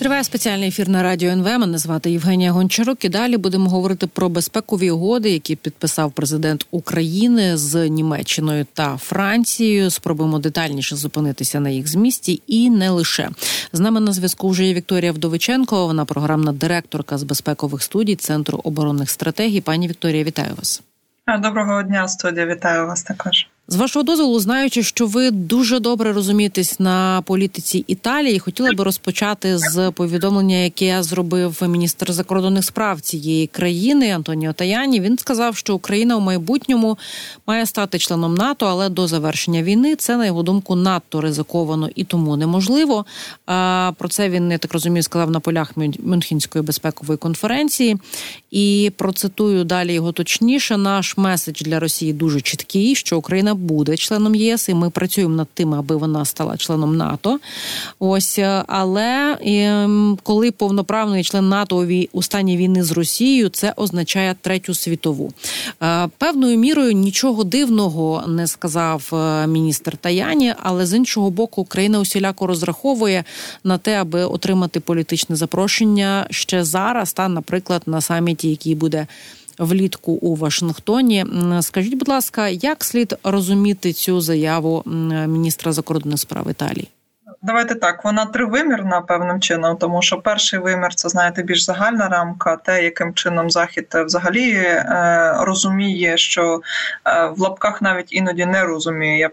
Триває спеціальний ефір на радіо НВ. Мене звати Євгенія Гончарук. І далі будемо говорити про безпекові угоди, які підписав президент України з Німеччиною та Францією. Спробуємо детальніше зупинитися на їх змісті, і не лише з нами на зв'язку. Вже є Вікторія Вдовиченко. Вона програмна директорка з безпекових студій Центру оборонних стратегій. Пані Вікторія, вітаю вас. Доброго дня, студія. Вітаю вас також. З вашого дозволу, знаючи, що ви дуже добре розумієтесь на політиці Італії, хотіла би розпочати з повідомлення, яке зробив міністр закордонних справ цієї країни Антоніо Таяні. Він сказав, що Україна у майбутньому має стати членом НАТО, але до завершення війни це на його думку надто ризиковано і тому неможливо. А про це він я так розумію, сказав на полях Мюнхенської безпекової конференції. І процитую далі його точніше. Наш меседж для Росії дуже чіткий, що Україна буде членом ЄС, і ми працюємо над тим, аби вона стала членом НАТО. Ось е, але ем, коли повноправний член НАТО у стані війни з Росією, це означає третю світову. Е, певною мірою нічого дивного не сказав е, міністр Таяні, але з іншого боку, Україна усіляко розраховує на те, аби отримати політичне запрошення ще зараз, та наприклад, на саміті, який буде влітку у Вашингтоні. Скажіть, будь ласка, як слід розуміти цю заяву міністра закордонних справ Італії? Давайте так, вона тривимірна певним чином, тому що перший вимір це знаєте більш загальна рамка, те, яким чином захід взагалі е, розуміє, що е, в лапках навіть іноді не розуміє. Я б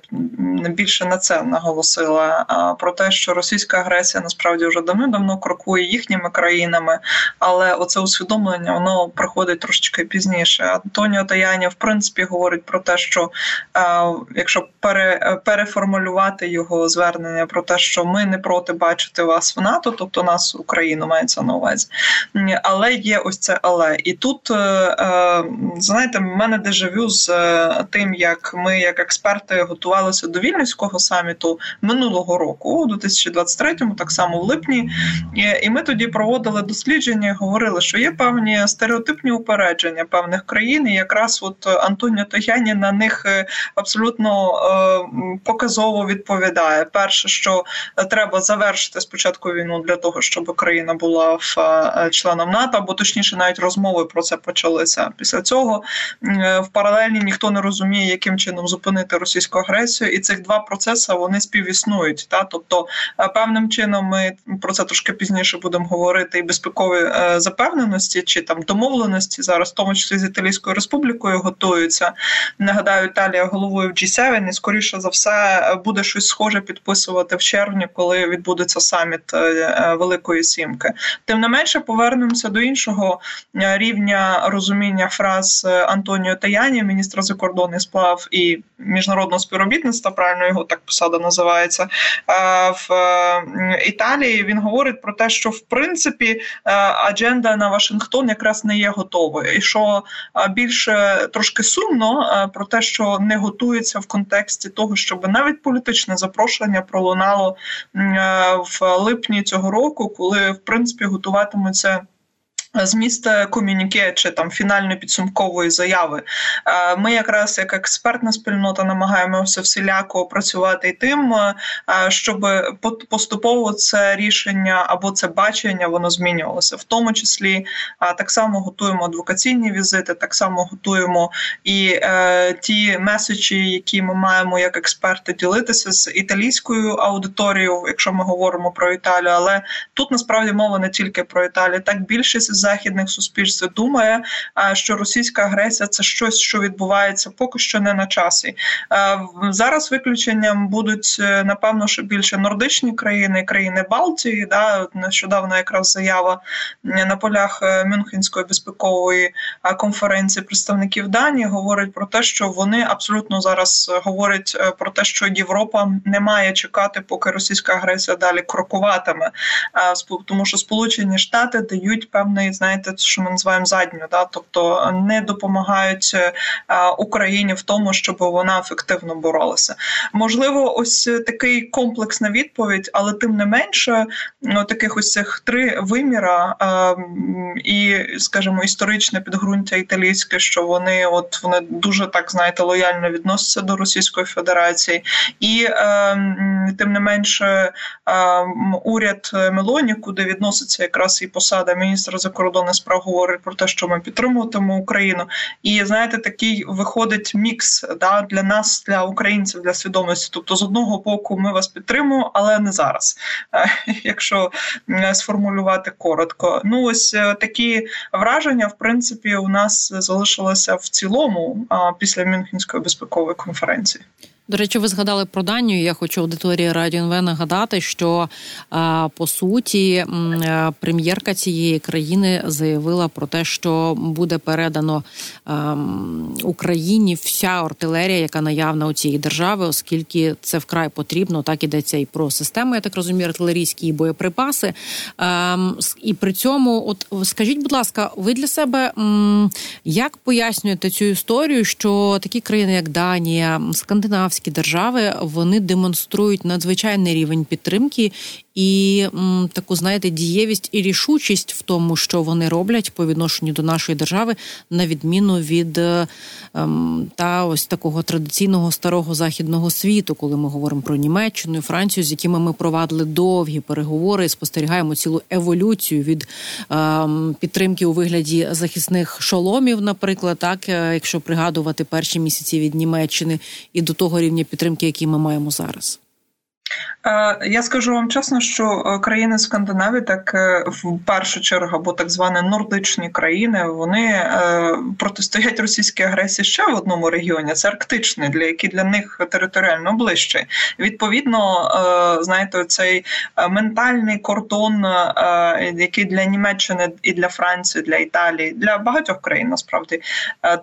більше на це наголосила. А про те, що російська агресія насправді вже давно-давно крокує їхніми країнами, але оце усвідомлення воно приходить трошечки пізніше. Антоніо Таяні в принципі говорить про те, що е, якщо пере, переформулювати його звернення про те, що що ми не проти бачити вас в НАТО, тобто нас Україну мається на увазі. Але є ось це але. І тут е, е, знаєте, в мене дежавю з е, тим, як ми, як експерти, готувалися до вільнюського саміту минулого року, у 2023-му, так само в липні. І ми тоді проводили дослідження, і говорили, що є певні стереотипні упередження певних країн. і Якраз от Антоніо Таяні на них абсолютно показово відповідає. Перше, що треба завершити спочатку війну для того, щоб Україна була в е, членом НАТО, або точніше, навіть розмови про це почалися. Після цього е, в паралельні ніхто не розуміє, яким чином зупинити російську агресію, і цих два процеси вони співіснують. Та тобто, е, певним чином, ми про це трошки пізніше будемо говорити, і безпекові запевненості чи там домовленості зараз, в тому числі з Італійською республікою, готуються. Нагадаю, Італія головою в G7, і скоріше за все буде щось схоже підписувати в червні червні, коли відбудеться саміт е, е, Великої Сімки. Тим не менше, повернемося до іншого е, рівня розуміння фраз Антоніо Таяні, міністра закордонних справ і міжнародного співробітництва. Правильно його так посада називається в Італії. Він говорить про те, що в принципі адженда на Вашингтон якраз не є готовою, і що більше трошки сумно про те, що не готується в контексті того, щоб навіть політичне запрошення пролунало в липні цього року, коли в принципі готуватимуться. Зміст ком'юніке чи там фінальної підсумкової заяви. Е, ми, якраз як експертна спільнота, намагаємося всіляко працювати і тим, е, щоб поступово це рішення або це бачення воно змінювалося. В тому числі так само готуємо адвокаційні візити, так само готуємо і е, ті меседжі, які ми маємо як експерти ділитися з італійською аудиторією, якщо ми говоримо про Італію. Але тут насправді мова не тільки про Італію, так більшість західних суспільств думає, що російська агресія це щось, що відбувається поки що не на часі. Зараз виключенням будуть е, напевно що більше нордичні країни, країни Балтії. Да, нещодавно якраз заява на полях е, Мюнхенської безпекової конференції представників Данії говорить про те, що вони абсолютно зараз говорять е, про те, що Європа не має чекати, поки російська агресія далі крокуватиме, тому що Сполучені Штати дають певний знаєте, що ми називаємо задню, да, тобто не допомагають е, Україні в тому, щоб вона ефективно боролася. Можливо, ось такий комплексна відповідь, але тим не менше, ну, таких ось цих три виміра і, скажімо, історичне підґрунтя італійське, що вони от вони дуже так знаєте лояльно відносяться до Російської Федерації, і тим не менше уряд Мелоні, куди відноситься якраз і посада міністра закордонних справ, говорить про те, що ми підтримуватимемо Україну. І знаєте, такий виходить мікс да для нас, для українців, для свідомості. Тобто, з одного боку, ми вас підтримуємо, але не зараз, якщо сформулювати коротко. Ну ось е, такі враження, в принципі, у нас залишилося в цілому після Мюнхенської безпекової конференції. До речі, ви згадали про Данію. Я хочу аудиторії Радіо НВ нагадати, що по суті е, прем'єрка цієї країни заявила про те, що буде передано Україні вся артилерія, яка наявна у цієї держави, оскільки це вкрай потрібно. Так ідеться і про системи, я так розумію, артилерійські боєприпаси. І при цьому, от скажіть, будь ласка, ви для себе як пояснюєте цю історію, що такі країни, як Данія, Скандинавська, скандинавські держави вони демонструють надзвичайний рівень підтримки і м, таку, знаєте, дієвість і рішучість в тому, що вони роблять по відношенню до нашої держави, на відміну від ем, та ось такого традиційного старого західного світу, коли ми говоримо про Німеччину Францію, з якими ми провадили довгі переговори, і спостерігаємо цілу еволюцію від ем, підтримки у вигляді захисних шоломів, наприклад, так е, якщо пригадувати перші місяці від Німеччини і до того рівня підтримки, який ми маємо зараз. Е, я скажу вам чесно, що е, країни Скандинавії, так е, в першу чергу, або так звані нордичні країни, вони протистоять російській агресії ще в одному регіоні. Це арктичний, для який для них територіально ближче. Відповідно, знаєте, цей ментальний кордон, який для Німеччини і для Франції, для Італії, для багатьох країн насправді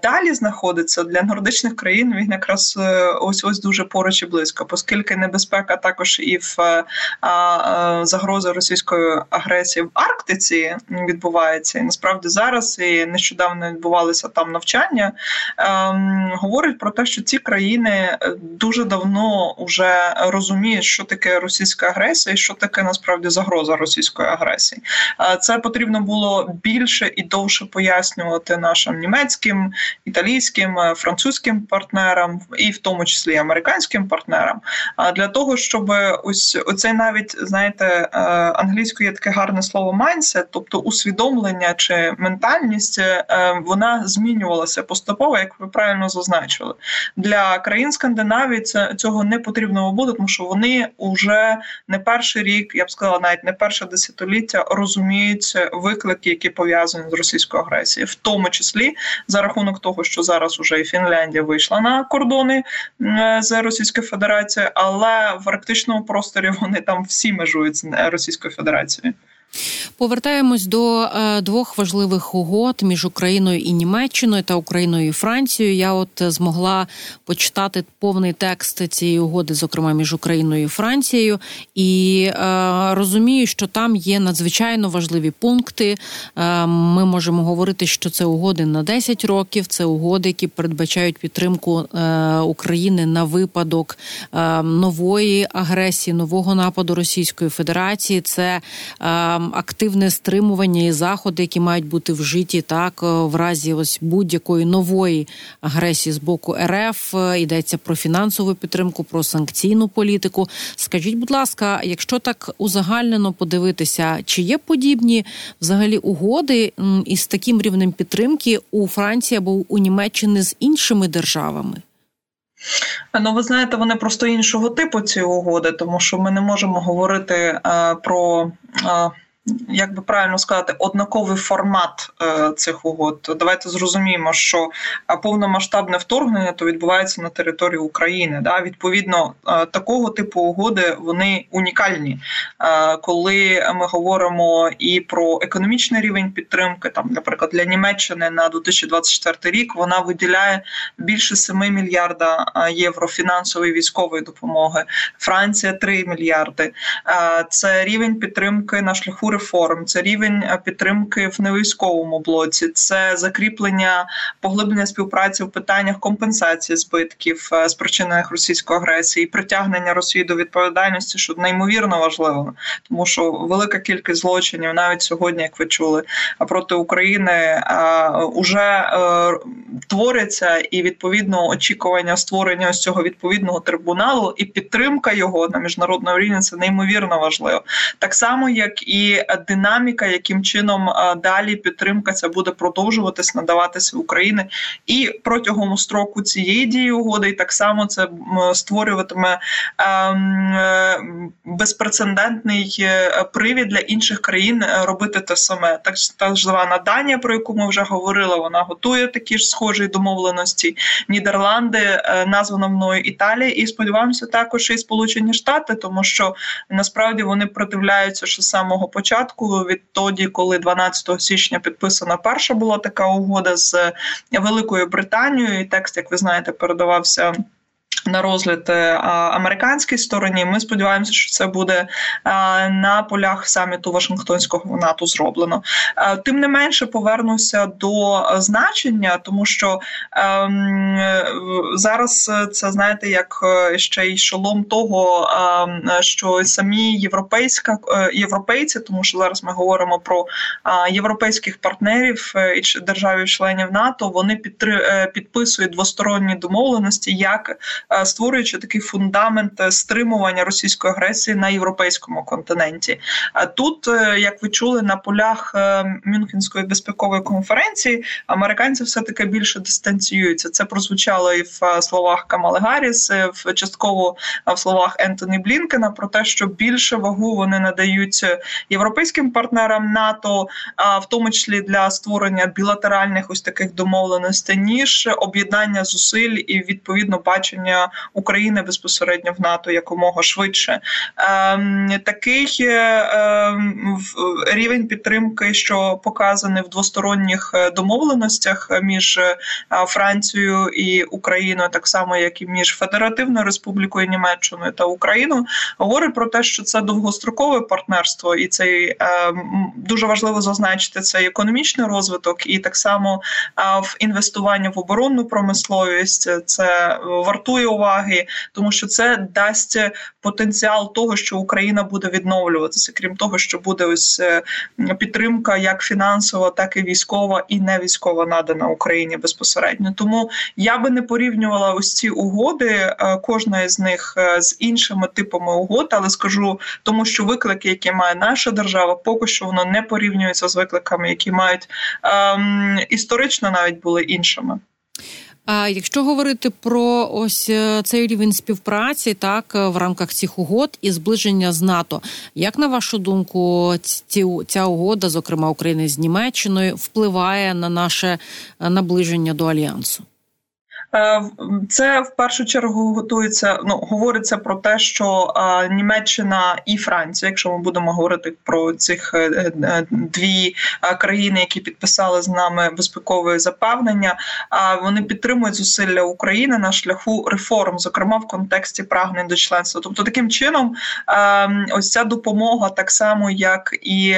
далі знаходиться для нордичних країн. Він якраз ось ось дуже поруч і близько, оскільки небезпека також і в е, загрози російської агресії в Арктиці відбувається. І насправді зараз і нещодавно відбувалися там навчання. Ем, говорять про те, що ці країни е, дуже давно вже розуміють, що таке російська агресія, і що таке насправді загроза російської агресії. Це потрібно було більше і довше пояснювати нашим німецьким, італійським, е, французьким партнерам, і в тому числі американським партнерам, для того, щоб ось оцей навіть знаєте, е, англійською є таке гарне слово mindset, тобто усвідомлення чи ментальність, е, вона змінювалася поступово, як ви правильно зазначили. Для країн Скандинавії це цього не потрібно буде, тому що вони вже не перший рік, я б сказала, навіть не перше десятиліття розуміють виклики, які пов'язані з російською агресією, в тому числі за рахунок того, що зараз уже і Фінляндія вийшла на кордони з Російською Федерацією, але в арктичному просторі вони там всі межують з Російською Федерацією. Повертаємось до е, двох важливих угод між Україною і Німеччиною та Україною і Францією. Я от змогла почитати повний текст цієї угоди, зокрема між Україною і Францією, і е, розумію, що там є надзвичайно важливі пункти. Е, ми можемо говорити, що це угоди на 10 років. Це угоди, які передбачають підтримку е, України на випадок е, нової агресії, нового нападу Російської Федерації. Це е, активне стримування і заходи, які мають бути вжиті так е, в разі ось будь-якої нової агресії з боку РФ. Е, йдеться про фінансову підтримку, про санкційну політику. Скажіть, будь ласка, якщо так узагальнено подивитися, чи є подібні взагалі угоди із таким рівнем підтримки у Франції або у Німеччини з іншими державами? Ну, ви знаєте, вони просто іншого типу ці угоди, тому що ми не можемо говорити а, е, про. А, як би правильно сказати, однаковий формат е, цих угод. Давайте зрозуміємо, що е, повномасштабне вторгнення то відбувається на території України. Да? Відповідно, е, такого типу угоди вони унікальні. Коли ми говоримо і про економічний рівень підтримки, там, наприклад, для Німеччини на 2024 рік вона виділяє більше 7 мільярда євро фінансової військової допомоги. Франція 3 мільярди. Це рівень підтримки на шляху реформ, це рівень підтримки в невійськовому блоці, це закріплення поглиблення співпраці в питаннях компенсації збитків спричинених російської агресії, притягнення Росії до відповідальності, що неймовірно важливо, тому що велика кількість злочинів навіть сьогодні, як ви чули, проти України вже твориться і відповідно очікування створення ось цього відповідного трибуналу і підтримка його на міжнародному рівні це неймовірно важливо. Так само, як і динаміка, яким чином далі підтримка ця буде продовжуватись, надаватися в Україні і протягом строку цієї дії угоди, і так само це створюватиме ем, е, безпрецедентний е, привід для інших країн е, робити те саме. Так та звана Данія, про яку ми вже говорили, вона готує такі ж схожі домовленості. Нідерланди названо мною Італія, і сподіваємося, також і Сполучені Штати, тому що насправді вони продивляються що з самого початку, відтоді, коли 12 січня підписана перша була така угода з Великою Британією. І Текст, як ви знаєте, передавався на розгляд е, американській стороні. Ми сподіваємося, що це буде е, на полях саміту Вашингтонського НАТО зроблено. Е, тим не менше повернуся до значення, тому що ем, зараз це знаєте, як ще й шолом того, ем, що самі європейська європейці, тому що зараз ми говоримо про європейських партнерів і державів-членів НАТО. Вони підтри, підписують двосторонні домовленості, як Е, створюючи такий фундамент е, стримування російської агресії на європейському континенті. А тут, е, як ви чули, на полях Мюнхенської безпекової конференції американці все таки більше дистанціюються. Це прозвучало і в словах Камали Гарріс, в частково в словах Ентоні Блінкена про те, що більше вагу вони надають європейським партнерам НАТО, а в тому числі для створення білатеральних ось таких домовленостей, ніж об'єднання зусиль і відповідно бачення України безпосередньо в НАТО якомога швидше. Ем, такий ем, рівень підтримки, що показаний в двосторонніх е, домовленостях між е, Францією і Україною, так само як і між Федеративною Республікою Німеччиною та Україною, говорить про те, що це довгострокове партнерство, і це ем, дуже важливо зазначити цей економічний розвиток, і так само в інвестування в оборонну промисловість це вартує уваги, тому що це дасть потенціал того, що Україна буде відновлюватися, крім того, що буде ось е, підтримка як фінансова, так і військова, і не військова надана Україні безпосередньо. Тому я би не порівнювала ось ці угоди, е, кожна із них е, з іншими типами угод, але скажу тому, що виклики, які має наша держава, поки що воно не порівнюється з викликами, які мають ем, історично навіть були іншими. А якщо говорити про ось е, цей рівень співпраці, так е, в рамках цих угод і зближення з НАТО, як на вашу думку, ці, ця угода, зокрема України з Німеччиною, впливає на наше е, наближення до альянсу? Е, це в першу чергу готується. Ну говориться про те, що Німеччина і Франція, якщо ми будемо говорити про цих е, е, дві країни, які підписали з нами безпекове запевнення, вони підтримують зусилля України на шляху реформ, зокрема в контексті прагнень до членства. Тобто, таким чином, ось ця допомога, так само як і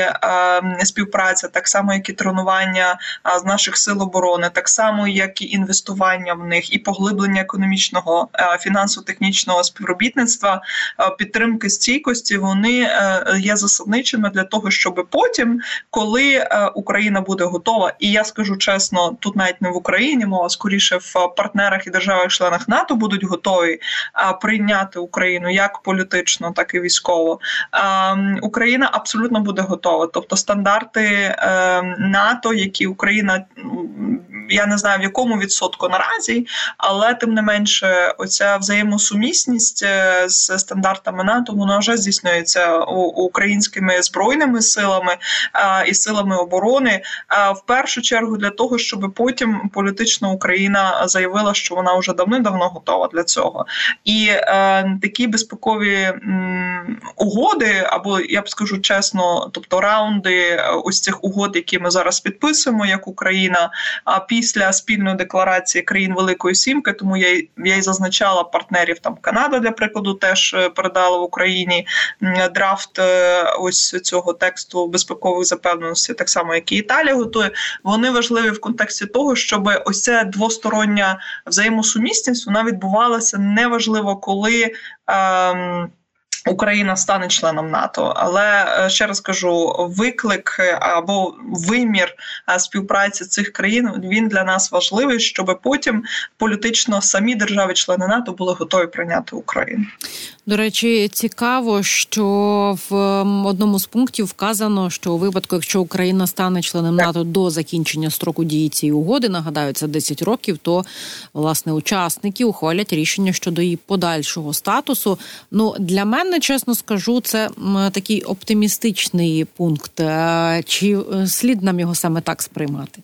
співпраця, так само як і тренування з наших сил оборони, так само як і інвестування в них і поглиблення економічного е, фінансово-технічного співробітництва, е, підтримки стійкості, вони е, є засадничими для того, щоб потім, коли Україна буде готова, і я скажу чесно, тут навіть не в Україні, мова скоріше в партнерах і державах-членах НАТО будуть готові прийняти Україну як політично, так і військово. Україна абсолютно буде готова, тобто стандарти НАТО, які Україна я не знаю в якому відсотку наразі, але тим не менше, оця взаємосумісність е, з стандартами НАТО вона вже здійснюється українськими збройними силами і силами оборони. в першу чергу для того, щоб потім політична Україна заявила, що вона вже давним-давно готова для цього, і е, такі безпекові угоди, або я б скажу чесно, тобто раунди е, ось цих угод, які ми зараз підписуємо, як Україна, а після спільної декларації країн Великої Сімки. Тому я я й зазначала партнерів там Канада, для прикладу, теж передала в Україні драфт ось цього тексту безпекових запевненостей, так само як і Італія готує. Вони важливі в контексті того, щоб ось ця двостороння взаємосумісність вона відбувалася неважливо коли. Ем, Україна стане членом НАТО, але е, ще раз кажу, виклик е, або вимір е, співпраці цих країн він для нас важливий, щоб потім політично самі держави-члени НАТО були готові прийняти Україну. До речі, цікаво, що в одному з пунктів вказано, що у випадку, якщо Україна стане членом НАТО до закінчення строку дії цієї угоди, нагадаю, це 10 років, то власне учасники ухвалять рішення щодо її подальшого статусу. Ну для мене чесно скажу, це такий оптимістичний пункт. Е, чи е, слід нам його саме так сприймати?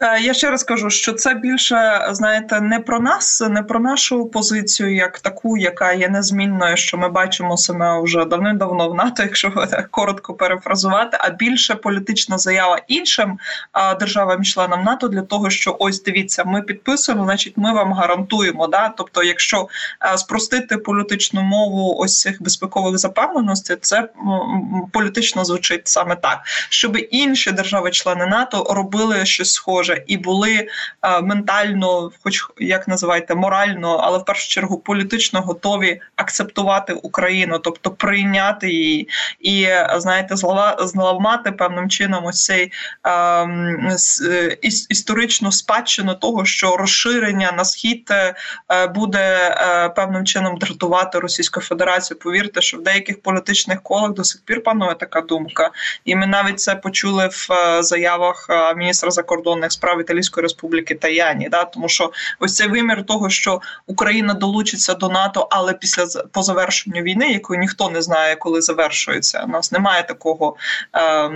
Е, я ще раз кажу, що це більше знаєте не про нас, не про нашу позицію, як таку, яка є незмінною, що ми бачимо себе вже давним-давно в НАТО, якщо коротко перефразувати, а більше політична заява іншим державам-членам НАТО для того, що ось дивіться, ми підписуємо, значить, ми вам гарантуємо. Да, тобто, якщо е, спростити політичну мову ось цих безпекових запевненостей, це політично звучить саме так, щоб інші держави-члени НАТО робили щось схоже схоже, і були е, ментально, хоч як називаєте, морально, але в першу чергу політично готові акцептувати Україну, тобто прийняти її, і знаєте, зламати певним чином ось цей ем, е, історичну спадщину того, що розширення на схід е, буде певним чином дратувати Російську Федерацію. Повірте, що в деяких політичних колах до сих пір панує така думка, і ми навіть це почули в заявах міністра закордонних Італійської Республіки Таяні, да тому що ось цей вимір того, що Україна долучиться до НАТО, але після по завершенню війни, якої ніхто не знає, коли завершується. У нас немає такого, е,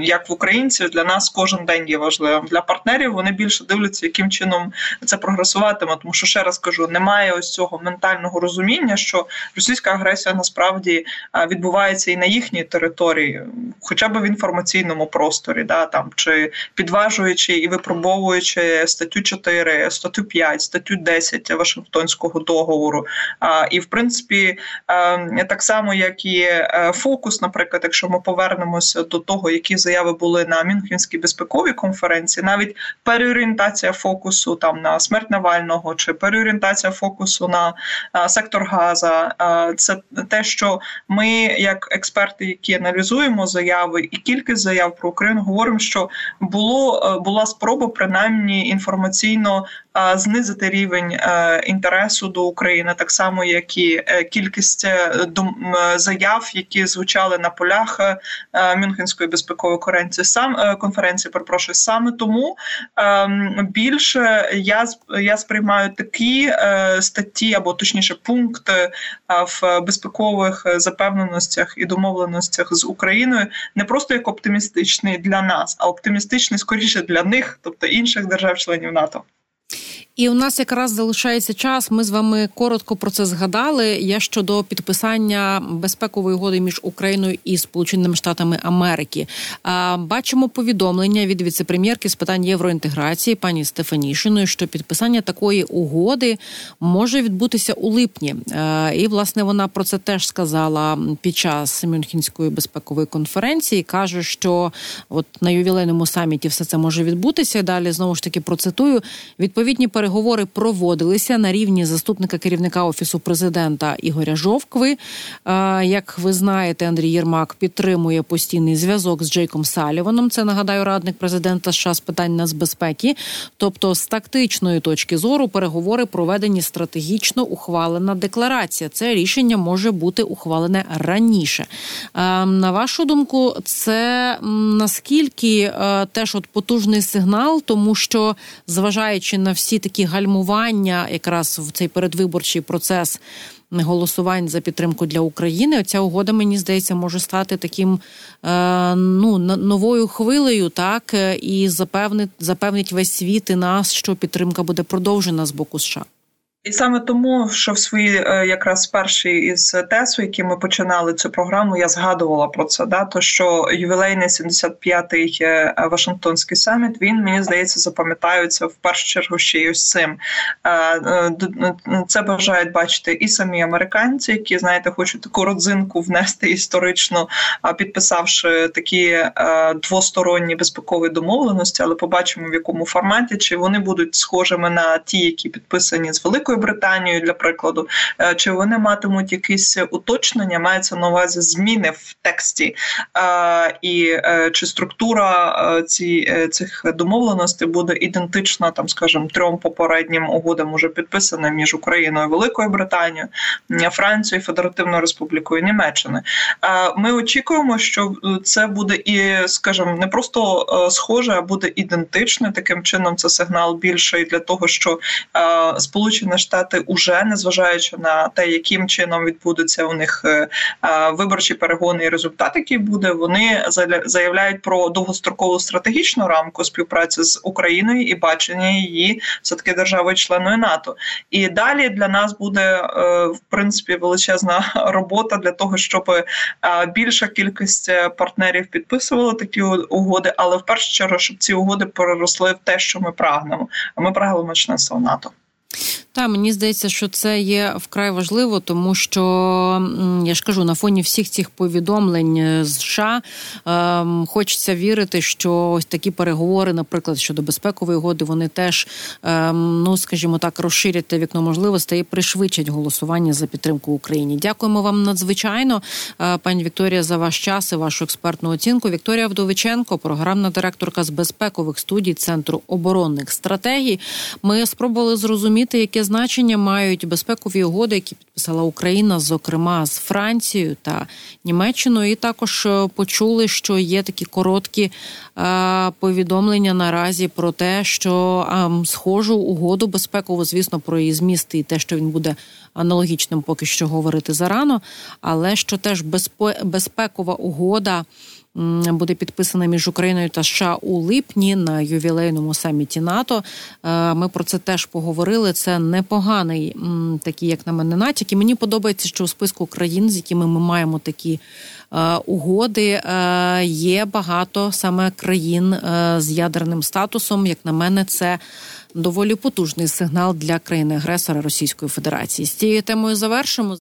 як в українців. Для нас кожен день є важливим. Для партнерів вони більше дивляться, яким чином це прогресуватиме. Тому що ще раз кажу, немає ось цього ментального розуміння, що російська агресія насправді е, відбувається і на їхній території, хоча б в інформаційному просторі, да там чи підважує порушуючи і випробовуючи статтю 4, статтю 5, статтю 10 Вашингтонського договору. І в принципі, так само як і е, фокус, наприклад, якщо ми повернемося до того, які заяви були на Мюнхенській безпековій конференції, навіть переорієнтація фокусу там на смерть Навального чи переорієнтація фокусу на сектор Газа, це те, що ми, як експерти, які аналізуємо заяви і кількість заяв про Україну, говоримо, що було е, була спроба принаймні інформаційно знизити рівень е, інтересу до України, так само як і е, кількість е, заяв, які звучали на полях Мюнхенської безпекової конференції. Сам конференції перепрошую саме тому ем, більше я я сприймаю такі статті або точніше пункти в безпекових запевненостях і домовленостях з Україною не просто як оптимістичний для нас, а оптимістичний скоріше для них, тобто інших держав-членів НАТО. І у нас якраз залишається час. Ми з вами коротко про це згадали. Я щодо підписання безпекової угоди між Україною і Сполученими Штатами Америки. Бачимо повідомлення від віцепрем'єрки з питань євроінтеграції пані Стефанішиної, що підписання такої угоди може відбутися у липні. І власне вона про це теж сказала під час Мюнхенської безпекової конференції. каже, що от на ювілейному саміті все це може відбутися. Далі знову ж таки процитую відповідні переговори переговори проводилися на рівні заступника керівника офісу президента Ігоря Жовкви. Як ви знаєте, Андрій Єрмак підтримує постійний зв'язок з Джейком Саліваном. Це нагадаю радник президента США з питань нацбезпеки. Тобто, з тактичної точки зору переговори проведені стратегічно ухвалена декларація. Це рішення може бути ухвалене раніше. На вашу думку, це наскільки теж от потужний сигнал, тому що зважаючи на всі такі такі гальмування, якраз в цей передвиборчий процес голосувань за підтримку для України. Оця угода, мені здається, може стати таким е, ну новою хвилею, так і запевнить запевнить весь світ і нас, що підтримка буде продовжена з боку США. І саме тому, що в своїй е, якраз першій із тесу, які ми починали цю програму, я згадувала про це. Да, то що ювілейний 75-й е, Вашингтонський саміт він мені здається запам'ятаються в першу чергу ще й ось цим. Е, це бажають бачити і самі американці, які знаєте, хочуть таку родзинку внести історично, підписавши такі двосторонні безпекові домовленості, але побачимо в якому форматі чи вони будуть схожими на ті, які підписані з великою. Великою Британією, для прикладу, е, чи вони матимуть якісь уточнення, мається на увазі зміни в тексті, е, і е, чи структура ці цих домовленостей буде ідентична, там, скажімо, трьом попереднім угодам уже підписаним між Україною, Великою Британією, Францією, Федеративною Республікою Німеччини. Ми очікуємо, що це буде і, скажімо, не просто схоже, а буде ідентичне. Таким чином, це сигнал більший для того, що Сполучені Штати уже незважаючи на те, яким чином відбудуться у них е, виборчі перегони і результат, який буде, вони заявляють про довгострокову стратегічну рамку співпраці з Україною і бачення її все таки державою членою НАТО. І далі для нас буде е, в принципі величезна робота для того, щоб е, більша кількість партнерів підписували такі угоди, але в першу чергу, щоб ці угоди переросли в те, що ми прагнемо. А ми прагнемо членство НАТО. Та мені здається, що це є вкрай важливо, тому що я ж кажу на фоні всіх цих повідомлень е, з США ем, хочеться вірити, що ось такі переговори, наприклад, щодо безпекової угоди, вони теж ем, ну скажімо так, розширять те вікно можливостей і пришвидшать голосування за підтримку Україні. Дякуємо вам надзвичайно, е, пані Вікторія, за ваш час і вашу експертну оцінку. Вікторія Вдовиченко, програмна директорка з безпекових студій Центру оборонних стратегій. Ми спробували зрозуміти, яке значення мають безпекові угоди, які підписала Україна, зокрема з Францією та Німеччиною. І також е, почули, що є такі короткі е, повідомлення наразі про те, що е, схожу угоду безпекову, звісно, про її зміст і те, що він буде аналогічним, поки що говорити зарано, але що теж безпекова угода буде підписана між Україною та США у липні на ювілейному саміті НАТО. Е, ми про це теж поговорили. Це непоганий такий, як на мене, натяк. І Мені подобається, що у списку країн, з якими ми маємо такі е, угоди, е, є багато саме країн з ядерним статусом. Як на мене, це доволі потужний сигнал для країни агресора Російської Федерації. З цією темою завершимо.